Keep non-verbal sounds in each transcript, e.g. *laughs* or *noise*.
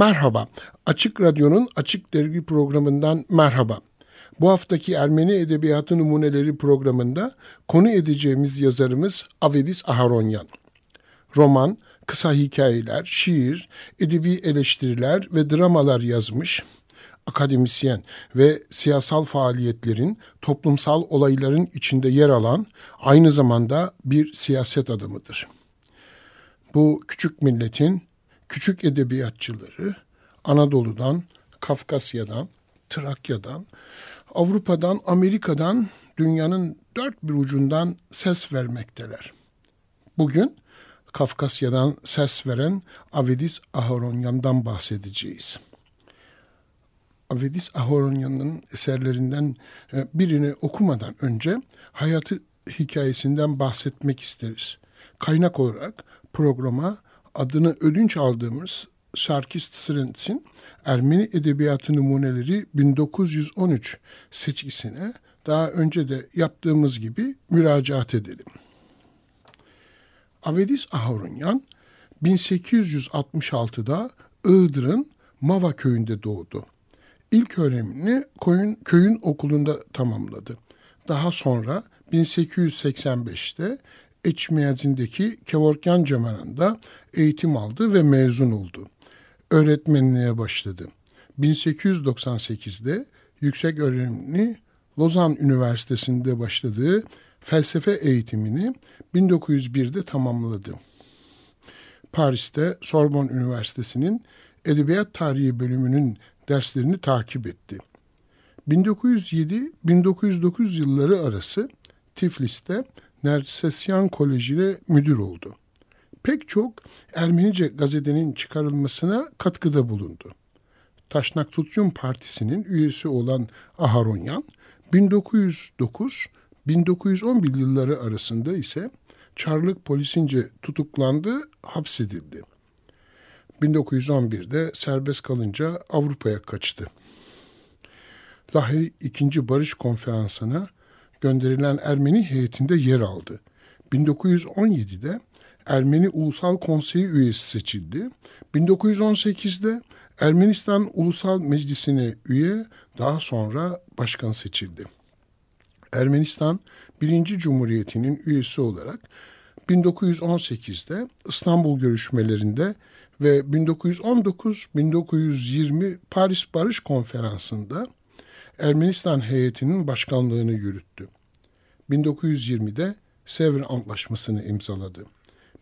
Merhaba, Açık Radyo'nun Açık Dergi programından merhaba. Bu haftaki Ermeni Edebiyatı Numuneleri programında konu edeceğimiz yazarımız Avedis Aharonyan. Roman, kısa hikayeler, şiir, edebi eleştiriler ve dramalar yazmış, akademisyen ve siyasal faaliyetlerin, toplumsal olayların içinde yer alan aynı zamanda bir siyaset adamıdır. Bu küçük milletin küçük edebiyatçıları Anadolu'dan, Kafkasya'dan, Trakya'dan, Avrupa'dan, Amerika'dan, dünyanın dört bir ucundan ses vermekteler. Bugün Kafkasya'dan ses veren Avedis Aharonyan'dan bahsedeceğiz. Avedis Aharonyan'ın eserlerinden e, birini okumadan önce hayatı hikayesinden bahsetmek isteriz. Kaynak olarak programa adını ödünç aldığımız Sarkis Srents'in Ermeni Edebiyatı Numuneleri 1913 seçkisine daha önce de yaptığımız gibi müracaat edelim. Avedis Ahorunyan 1866'da Iğdır'ın Mava köyünde doğdu. İlk öğrenimini köyün, köyün okulunda tamamladı. Daha sonra 1885'te Eçmeyazindeki Kevorkyan Cemeran'da eğitim aldı ve mezun oldu. Öğretmenliğe başladı. 1898'de yüksek öğrenimini Lozan Üniversitesi'nde başladığı felsefe eğitimini 1901'de tamamladı. Paris'te Sorbonne Üniversitesi'nin Edebiyat Tarihi bölümünün derslerini takip etti. 1907-1909 yılları arası Tiflis'te Nersesyan Koleji'ne müdür oldu. Pek çok Ermenice gazetenin çıkarılmasına katkıda bulundu. Taşnak Tutyum Partisi'nin üyesi olan Aharonyan, 1909-1911 yılları arasında ise Çarlık polisince tutuklandı, hapsedildi. 1911'de serbest kalınca Avrupa'ya kaçtı. Lahey 2. Barış Konferansı'na gönderilen Ermeni heyetinde yer aldı. 1917'de Ermeni Ulusal Konseyi üyesi seçildi. 1918'de Ermenistan Ulusal Meclisi'ne üye, daha sonra başkan seçildi. Ermenistan birinci Cumhuriyeti'nin üyesi olarak 1918'de İstanbul görüşmelerinde ve 1919-1920 Paris Barış Konferansı'nda Ermenistan heyetinin başkanlığını yürüttü. 1920'de Sevr Antlaşması'nı imzaladı.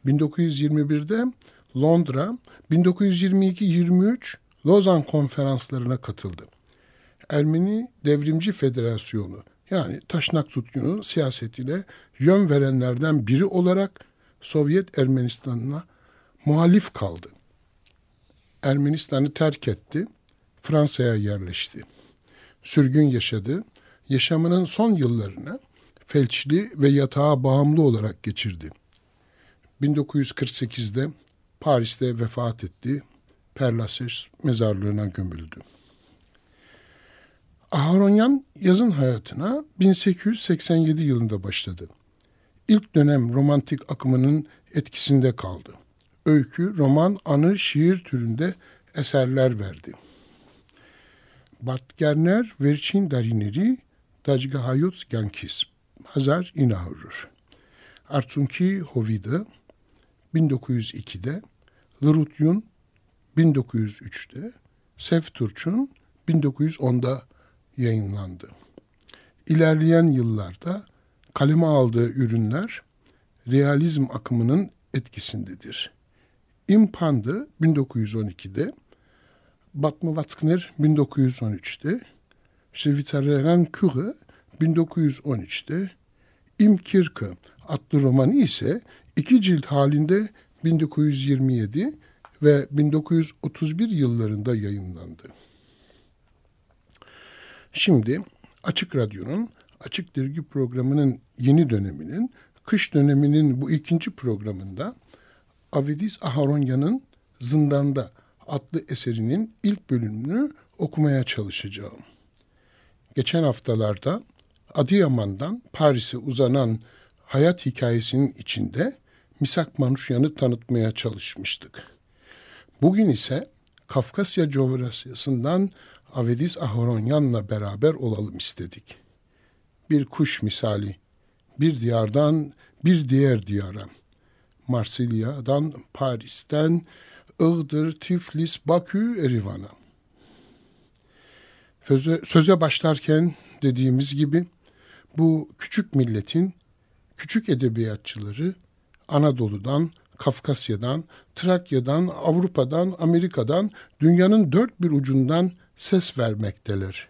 1921'de Londra, 1922-23 Lozan konferanslarına katıldı. Ermeni Devrimci Federasyonu yani Taşnak Tutyun'un siyasetine yön verenlerden biri olarak Sovyet Ermenistan'ına muhalif kaldı. Ermenistan'ı terk etti, Fransa'ya yerleşti sürgün yaşadı. Yaşamının son yıllarını felçli ve yatağa bağımlı olarak geçirdi. 1948'de Paris'te vefat etti. Perlases mezarlığına gömüldü. Aharonyan yazın hayatına 1887 yılında başladı. İlk dönem romantik akımının etkisinde kaldı. Öykü, roman, anı, şiir türünde eserler verdi. Verçin darineri dajgahayot gankis. Hazar inahurur. Artsunki Hovida 1902'de, Lrutyun 1903'te, Sefturç'un 1910'da yayınlandı. İlerleyen yıllarda kaleme aldığı ürünler realizm akımının etkisindedir. İmpandı 1912'de, Batma Watzkner 1913'te, Şevitsaren Küre 1913'te, İm Kirke adlı romanı ise iki cilt halinde 1927 ve 1931 yıllarında yayınlandı. Şimdi Açık Radyo'nun Açık Dergi programının yeni döneminin, kış döneminin bu ikinci programında Avedis Aharonya'nın Zindanda adlı eserinin ilk bölümünü okumaya çalışacağım. Geçen haftalarda Adıyaman'dan Paris'e uzanan hayat hikayesinin içinde Misak Manuşyan'ı tanıtmaya çalışmıştık. Bugün ise Kafkasya coğrafyasından Avedis Ahoronyan'la beraber olalım istedik. Bir kuş misali, bir diyardan bir diğer diyara. Marsilya'dan Paris'ten Iğdır, Tiflis, Bakü, Erivan'a. Söze, söze başlarken dediğimiz gibi bu küçük milletin küçük edebiyatçıları Anadolu'dan, Kafkasya'dan, Trakya'dan, Avrupa'dan, Amerika'dan, dünyanın dört bir ucundan ses vermekteler.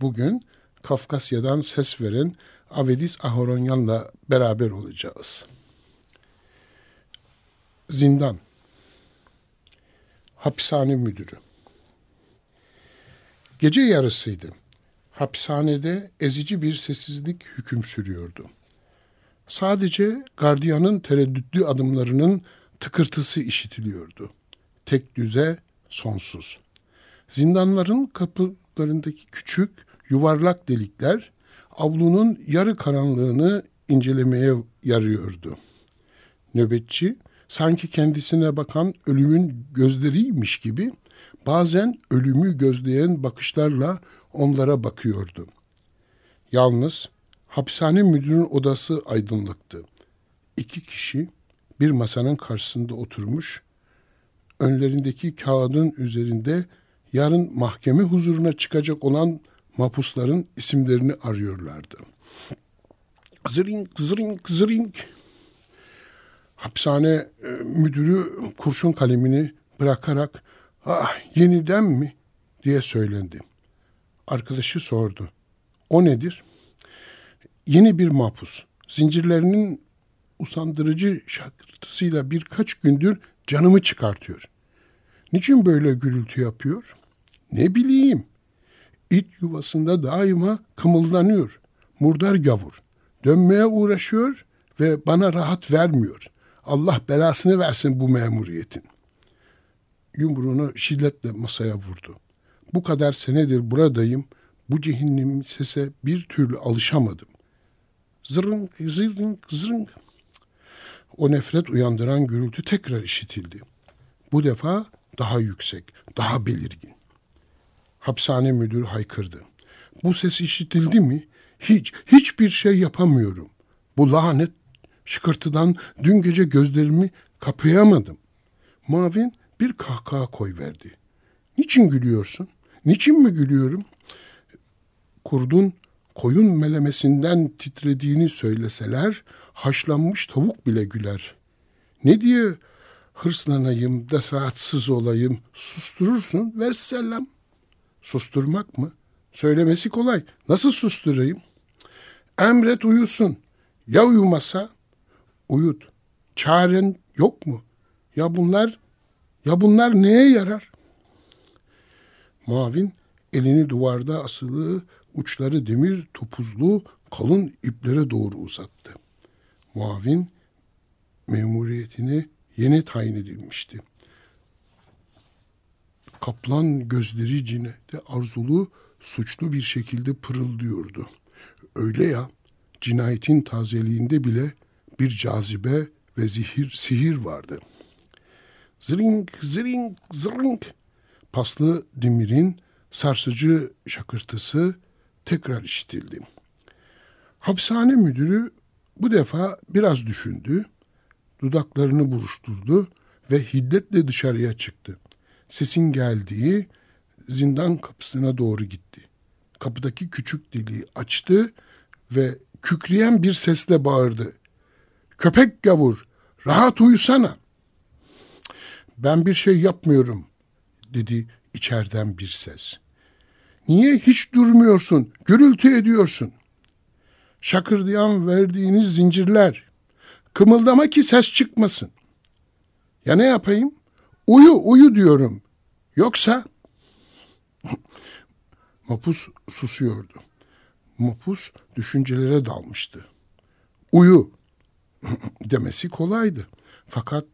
Bugün Kafkasya'dan ses veren Avedis Ahoronyan'la beraber olacağız. Zindan Hapishane müdürü Gece yarısıydı. Hapishanede ezici bir sessizlik hüküm sürüyordu. Sadece gardiyanın tereddütlü adımlarının tıkırtısı işitiliyordu. Tek düze, sonsuz. Zindanların kapılarındaki küçük, yuvarlak delikler avlunun yarı karanlığını incelemeye yarıyordu. Nöbetçi sanki kendisine bakan ölümün gözleriymiş gibi bazen ölümü gözleyen bakışlarla onlara bakıyordu. Yalnız hapishane müdürün odası aydınlıktı. İki kişi bir masanın karşısında oturmuş, önlerindeki kağıdın üzerinde yarın mahkeme huzuruna çıkacak olan mapusların isimlerini arıyorlardı. Zring, zring, zring. Hapishane e, müdürü kurşun kalemini bırakarak ah yeniden mi diye söylendi. Arkadaşı sordu. O nedir? Yeni bir mahpus. Zincirlerinin usandırıcı şarkısıyla birkaç gündür canımı çıkartıyor. Niçin böyle gürültü yapıyor? Ne bileyim. İt yuvasında daima kımıldanıyor. Murdar gavur. Dönmeye uğraşıyor ve bana rahat vermiyor. Allah belasını versin bu memuriyetin. Yumruğunu şiddetle masaya vurdu. Bu kadar senedir buradayım. Bu cehennemin sese bir türlü alışamadım. Zırınk, zırınk, zırınk. O nefret uyandıran gürültü tekrar işitildi. Bu defa daha yüksek, daha belirgin. Hapishane müdürü haykırdı. Bu ses işitildi mi? Hiç, hiçbir şey yapamıyorum. Bu lanet şıkırtıdan dün gece gözlerimi kapayamadım. Mavin bir kahkaha koyverdi. Niçin gülüyorsun? Niçin mi gülüyorum? Kurdun koyun melemesinden titrediğini söyleseler haşlanmış tavuk bile güler. Ne diye hırslanayım, da rahatsız olayım, susturursun, verselam. Susturmak mı? Söylemesi kolay. Nasıl susturayım? Emret uyusun. Ya uyumasa? Uyut. Çaren yok mu? Ya bunlar, ya bunlar neye yarar? Mavin elini duvarda asılı, uçları demir topuzlu kalın iplere doğru uzattı. Muavin memuriyetini yeni tayin edilmişti. Kaplan gözleri cine de arzulu, suçlu bir şekilde pırıldıyordu. Öyle ya, cinayetin tazeliğinde bile bir cazibe ve zihir, sihir vardı. Zring, zring, zring. Paslı demirin sarsıcı şakırtısı tekrar işitildi. Hapishane müdürü bu defa biraz düşündü, dudaklarını buruşturdu ve hiddetle dışarıya çıktı. Sesin geldiği zindan kapısına doğru gitti. Kapıdaki küçük deliği açtı ve kükreyen bir sesle bağırdı. Köpek gavur, rahat uyusana. Ben bir şey yapmıyorum, dedi içeriden bir ses. Niye hiç durmuyorsun, gürültü ediyorsun? Şakırdayan verdiğiniz zincirler. Kımıldama ki ses çıkmasın. Ya ne yapayım? Uyu uyu diyorum. Yoksa *laughs* Mapus susuyordu. Mapus düşüncelere dalmıştı. Uyu *clears throat* demesi kolaydı. Fakat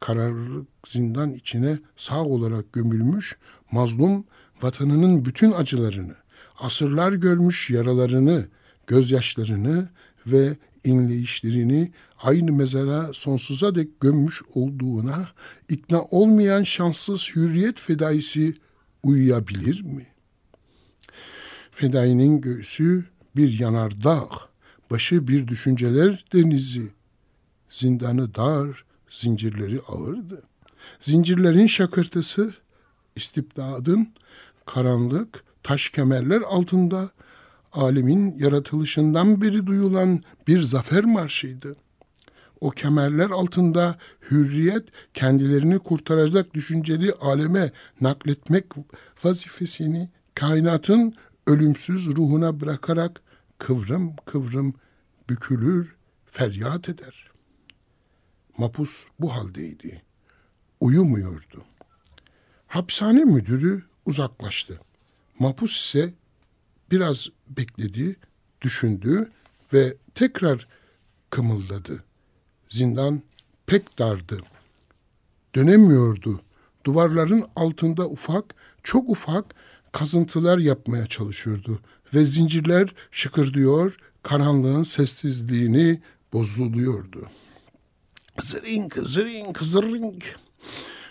kararlılık zindan içine sağ olarak gömülmüş mazlum vatanının bütün acılarını, asırlar görmüş yaralarını, gözyaşlarını ve inleyişlerini aynı mezara sonsuza dek gömmüş olduğuna ikna olmayan şanssız hürriyet fedaisi uyuyabilir mi? Fedainin göğsü bir yanardağ, başı bir düşünceler denizi. Zindanı dar, zincirleri ağırdı. Zincirlerin şakırtısı, istibdadın karanlık taş kemerler altında alemin yaratılışından beri duyulan bir zafer marşıydı. O kemerler altında hürriyet kendilerini kurtaracak düşünceli aleme nakletmek vazifesini kainatın ölümsüz ruhuna bırakarak kıvrım kıvrım bükülür, feryat eder. Mapus bu haldeydi. Uyumuyordu. Hapishane müdürü uzaklaştı. Mapus ise biraz bekledi, düşündü ve tekrar kımıldadı. Zindan pek dardı. Dönemiyordu. Duvarların altında ufak, çok ufak kazıntılar yapmaya çalışıyordu ve zincirler şıkırdıyor, karanlığın sessizliğini bozuluyordu. Zırink, zırink, zırink.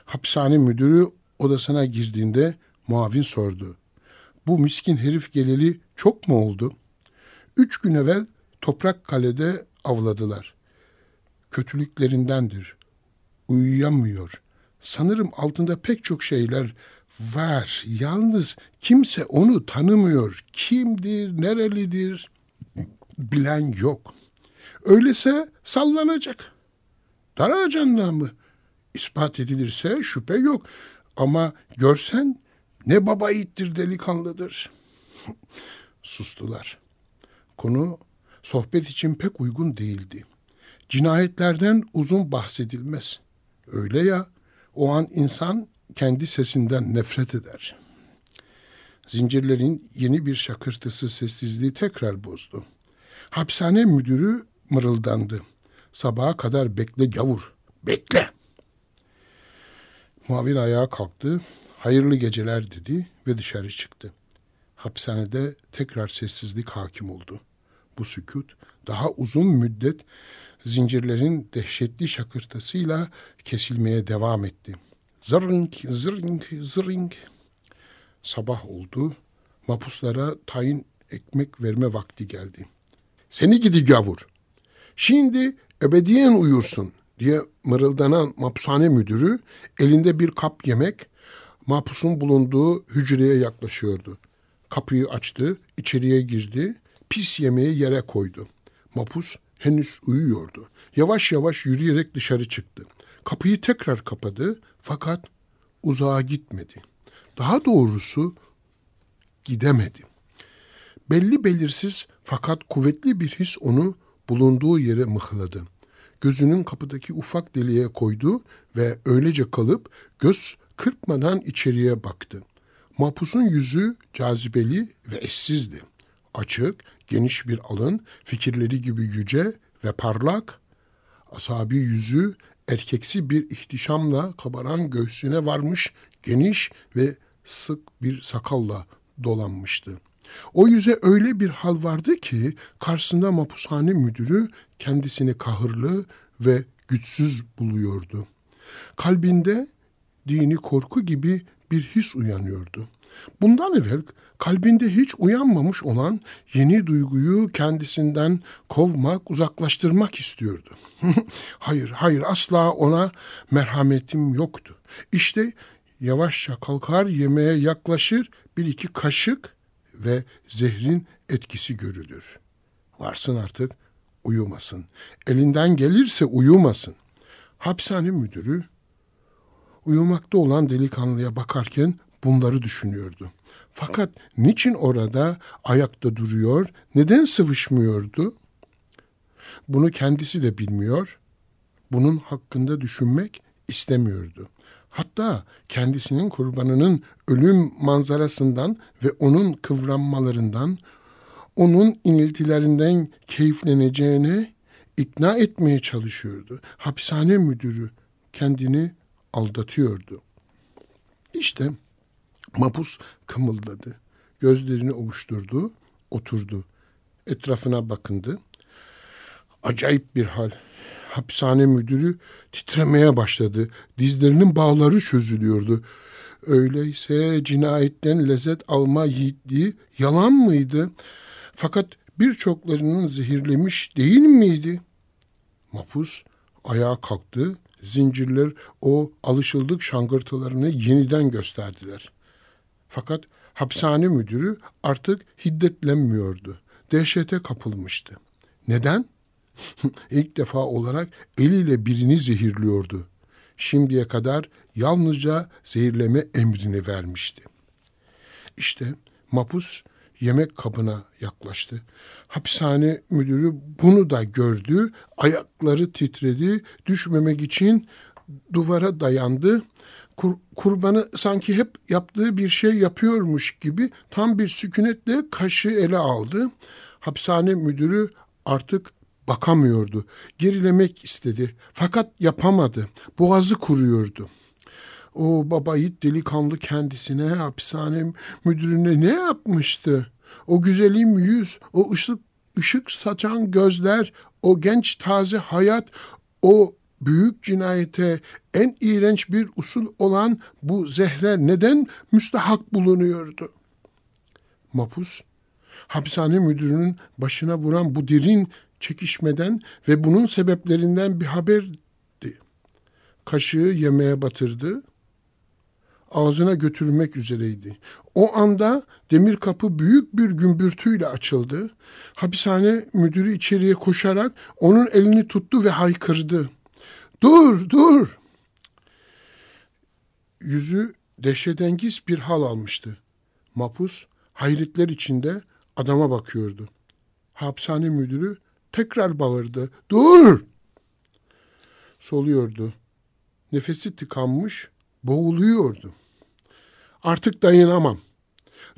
Hapishane müdürü odasına girdiğinde muavin sordu. Bu miskin herif geleli çok mu oldu? Üç gün evvel Toprak Kale'de avladılar. Kötülüklerindendir. Uyuyamıyor. Sanırım altında pek çok şeyler var. Yalnız kimse onu tanımıyor. Kimdir, nerelidir bilen yok. Öyleyse sallanacak. Dar ağacından mı? İspat edilirse şüphe yok. Ama görsen ne baba yiğittir delikanlıdır. *laughs* Sustular. Konu sohbet için pek uygun değildi. Cinayetlerden uzun bahsedilmez. Öyle ya, o an insan kendi sesinden nefret eder. Zincirlerin yeni bir şakırtısı sessizliği tekrar bozdu. Hapishane müdürü mırıldandı. Sabaha kadar bekle gavur, bekle. Muavin ayağa kalktı, hayırlı geceler dedi ve dışarı çıktı. Hapishanede tekrar sessizlik hakim oldu. Bu sükut daha uzun müddet zincirlerin dehşetli şakırtısıyla kesilmeye devam etti. Zırink, zırink, zırink. Sabah oldu. Mapuslara tayin ekmek verme vakti geldi. Seni gidi gavur. Şimdi ebediyen uyursun diye mırıldanan mapushane müdürü elinde bir kap yemek mahpusun bulunduğu hücreye yaklaşıyordu. Kapıyı açtı, içeriye girdi, pis yemeği yere koydu. Mapus henüz uyuyordu. Yavaş yavaş yürüyerek dışarı çıktı. Kapıyı tekrar kapadı fakat uzağa gitmedi. Daha doğrusu gidemedi. Belli belirsiz fakat kuvvetli bir his onu bulunduğu yere mıhladı. Gözünün kapıdaki ufak deliğe koydu ve öylece kalıp göz kırpmadan içeriye baktı. Mahpus'un yüzü cazibeli ve eşsizdi. Açık, geniş bir alın, fikirleri gibi yüce ve parlak, asabi yüzü erkeksi bir ihtişamla kabaran göğsüne varmış, geniş ve sık bir sakalla dolanmıştı. O yüze öyle bir hal vardı ki karşısında mapushane müdürü kendisini kahırlı ve güçsüz buluyordu. Kalbinde dini korku gibi bir his uyanıyordu. Bundan evvel kalbinde hiç uyanmamış olan yeni duyguyu kendisinden kovmak, uzaklaştırmak istiyordu. *laughs* hayır, hayır asla ona merhametim yoktu. İşte yavaşça kalkar yemeğe yaklaşır bir iki kaşık ve zehrin etkisi görülür. Varsın artık uyumasın. Elinden gelirse uyumasın. Hapishane müdürü uyumakta olan delikanlıya bakarken bunları düşünüyordu. Fakat niçin orada ayakta duruyor, neden sıvışmıyordu? Bunu kendisi de bilmiyor, bunun hakkında düşünmek istemiyordu. Hatta kendisinin kurbanının ölüm manzarasından ve onun kıvranmalarından, onun iniltilerinden keyifleneceğine ikna etmeye çalışıyordu. Hapishane müdürü kendini aldatıyordu. İşte mapus kımıldadı. Gözlerini ovuşturdu, oturdu. Etrafına bakındı. Acayip bir hal. Hapishane müdürü titremeye başladı. Dizlerinin bağları çözülüyordu. Öyleyse cinayetten lezzet alma yiğitliği yalan mıydı? Fakat birçoklarının zehirlemiş değil miydi? Mapus ayağa kalktı. Zincirler o alışıldık şangırtılarını yeniden gösterdiler. Fakat hapishane müdürü artık hiddetlenmiyordu. Dehşete kapılmıştı. Neden? *laughs* İlk defa olarak eliyle birini zehirliyordu. Şimdiye kadar yalnızca zehirleme emrini vermişti. İşte mapus yemek kabına yaklaştı. Hapishane müdürü bunu da gördü. Ayakları titredi. Düşmemek için duvara dayandı. Kur, kurbanı sanki hep yaptığı bir şey yapıyormuş gibi tam bir sükunetle kaşı ele aldı. Hapishane müdürü artık bakamıyordu. Gerilemek istedi fakat yapamadı. Boğazı kuruyordu. O baba yiğit delikanlı kendisine hapishane müdürüne ne yapmıştı? O güzelim yüz, o ışık ışık saçan gözler, o genç taze hayat, o büyük cinayete en iğrenç bir usul olan bu zehre neden müstahak bulunuyordu? Mapus, hapishane müdürünün başına vuran bu derin çekişmeden ve bunun sebeplerinden bir haberdi. Kaşığı yemeğe batırdı, ağzına götürmek üzereydi. O anda demir kapı büyük bir gümbürtüyle açıldı. Hapishane müdürü içeriye koşarak onun elini tuttu ve haykırdı. Dur, dur! Yüzü dehşetengiz bir hal almıştı. Mapus hayretler içinde adama bakıyordu. Hapishane müdürü tekrar bağırdı. Dur! Soluyordu. Nefesi tıkanmış, boğuluyordu. Artık dayanamam.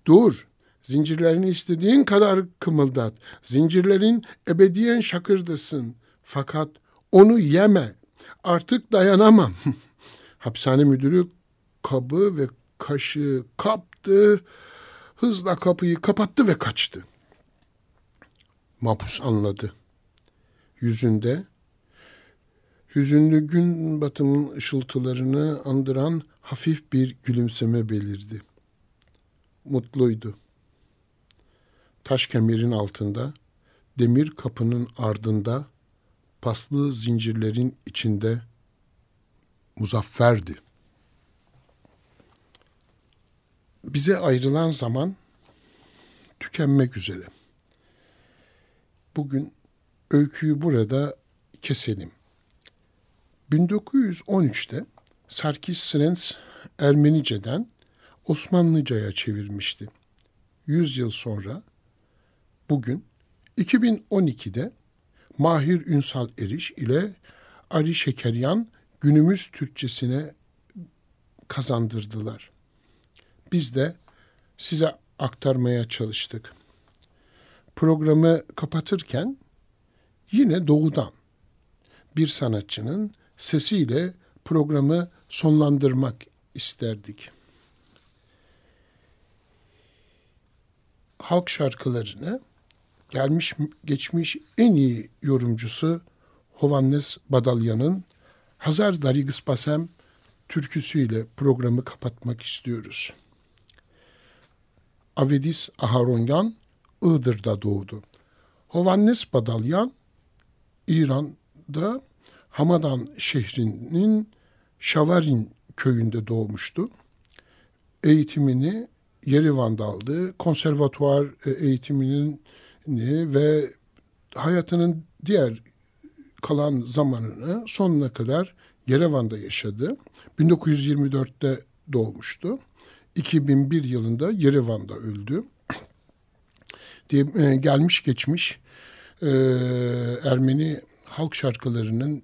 Dur, zincirlerini istediğin kadar kımıldat. Zincirlerin ebediyen şakırdasın. Fakat onu yeme. Artık dayanamam. *laughs* Hapishane müdürü kabı ve kaşığı kaptı. Hızla kapıyı kapattı ve kaçtı. Mapus anladı. Yüzünde hüzünlü gün batımının ışıltılarını andıran hafif bir gülümseme belirdi. Mutluydu. Taş kemerin altında, demir kapının ardında, paslı zincirlerin içinde muzafferdi. Bize ayrılan zaman tükenmek üzere. Bugün öyküyü burada keselim. 1913'te Sarkis Srens Ermenice'den Osmanlıca'ya çevirmişti. 100 yıl sonra bugün 2012'de Mahir Ünsal Eriş ile Ali Şekeryan günümüz Türkçesine kazandırdılar. Biz de size aktarmaya çalıştık. Programı kapatırken yine doğudan bir sanatçının sesiyle programı sonlandırmak isterdik. Halk şarkılarını gelmiş geçmiş en iyi yorumcusu Hovannes Badalyan'ın Hazar Darigis Basem türküsüyle programı kapatmak istiyoruz. Avedis Aharonyan Iğdır'da doğdu. Hovannes Badalyan İran'da Hamadan şehrinin Şavarin köyünde doğmuştu. Eğitimini Yerivan'da aldı. Konservatuvar e, eğitiminin ve hayatının diğer kalan zamanını sonuna kadar Yerevan'da yaşadı. 1924'te doğmuştu. 2001 yılında Yerevan'da öldü. Diye, e, gelmiş geçmiş e, Ermeni halk şarkılarının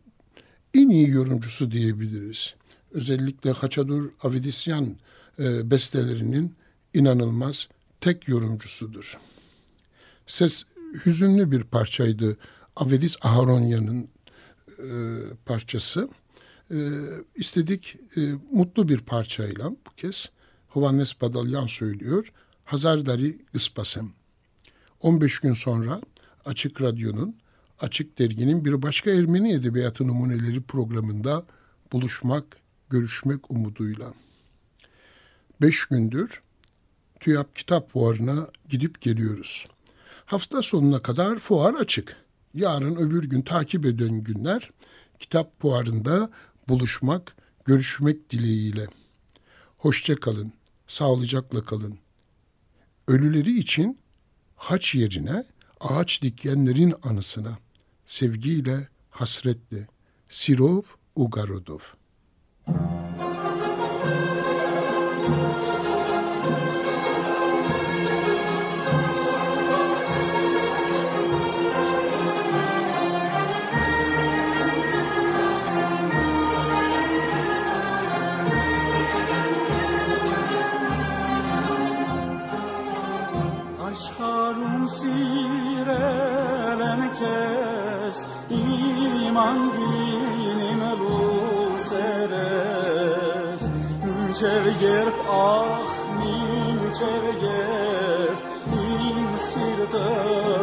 en iyi yorumcusu diyebiliriz. özellikle Haçadur Avedisyan e, bestelerinin inanılmaz tek yorumcusudur. Ses hüzünlü bir parçaydı Avedis Aharonya'nın e, parçası. E, istedik e, mutlu bir parçayla bu kez Hovannes Badalyan söylüyor. Hazardari Ispasem. 15 gün sonra Açık Radyo'nun, Açık Dergi'nin bir başka Ermeni Edebiyatı Numuneleri programında buluşmak, görüşmek umuduyla. Beş gündür TÜYAP Kitap Fuarı'na gidip geliyoruz. Hafta sonuna kadar fuar açık. Yarın öbür gün takip eden günler kitap fuarında buluşmak, görüşmek dileğiyle. Hoşça kalın, sağlıcakla kalın. Ölüleri için haç yerine ağaç dikenlerin anısına sevgiyle hasretle Sirov Ugarodov. Müzik çevger ah min çevger in sirta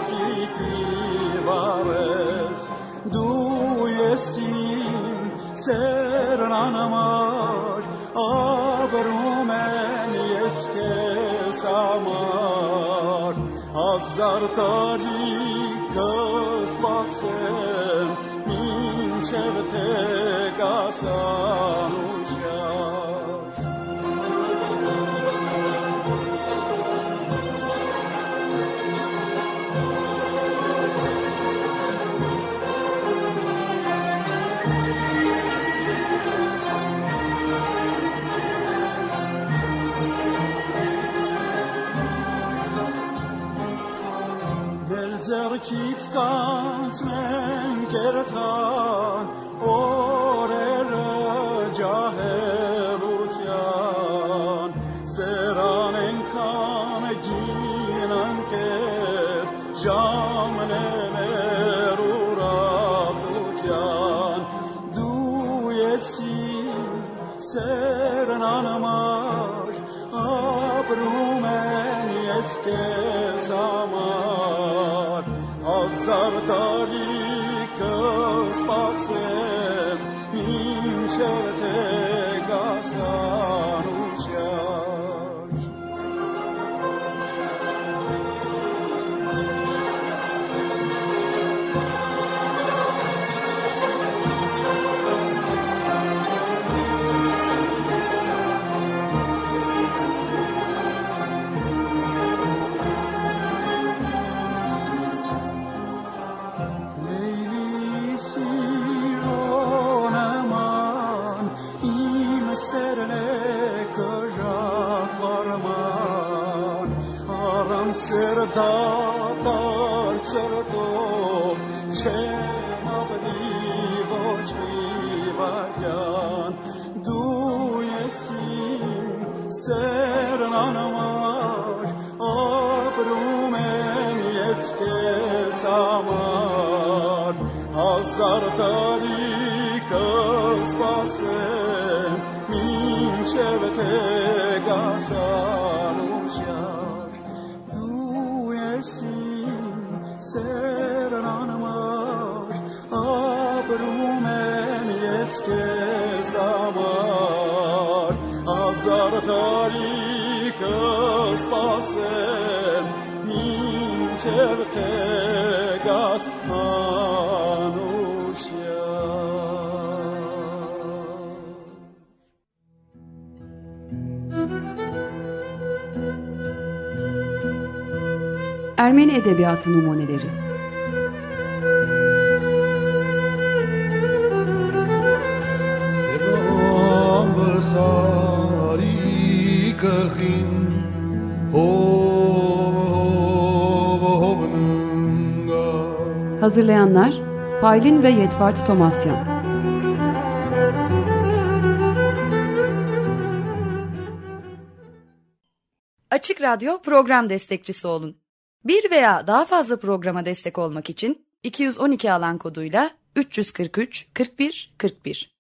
piti vares du yesin ser anamar abrumen yeskes amar azar tarikas basem min çevte kasam կողքից կանցնեն կերթան օրերը ջահելության սերան ենքան գին անկեր ժամնեն էր ուրախության դու եսի սերն անամար ապրում են ես կեր հազար տարի կսպասեմ մինչև թե չեմ ապրի ոչ մի վարդյան, դու ես իմ սերն անամար, ապրում եմ ես կեզ համար, հազար տարի կսպասեմ, մինչև թե Minçev te gasan uçar Ermeni Edebiyatı Numuneleri. Selam Hazırlayanlar Paylin ve Yetvart Tomasyan Açık Radyo program destekçisi olun. Bir veya daha fazla programa destek olmak için 212 alan koduyla 343 41 41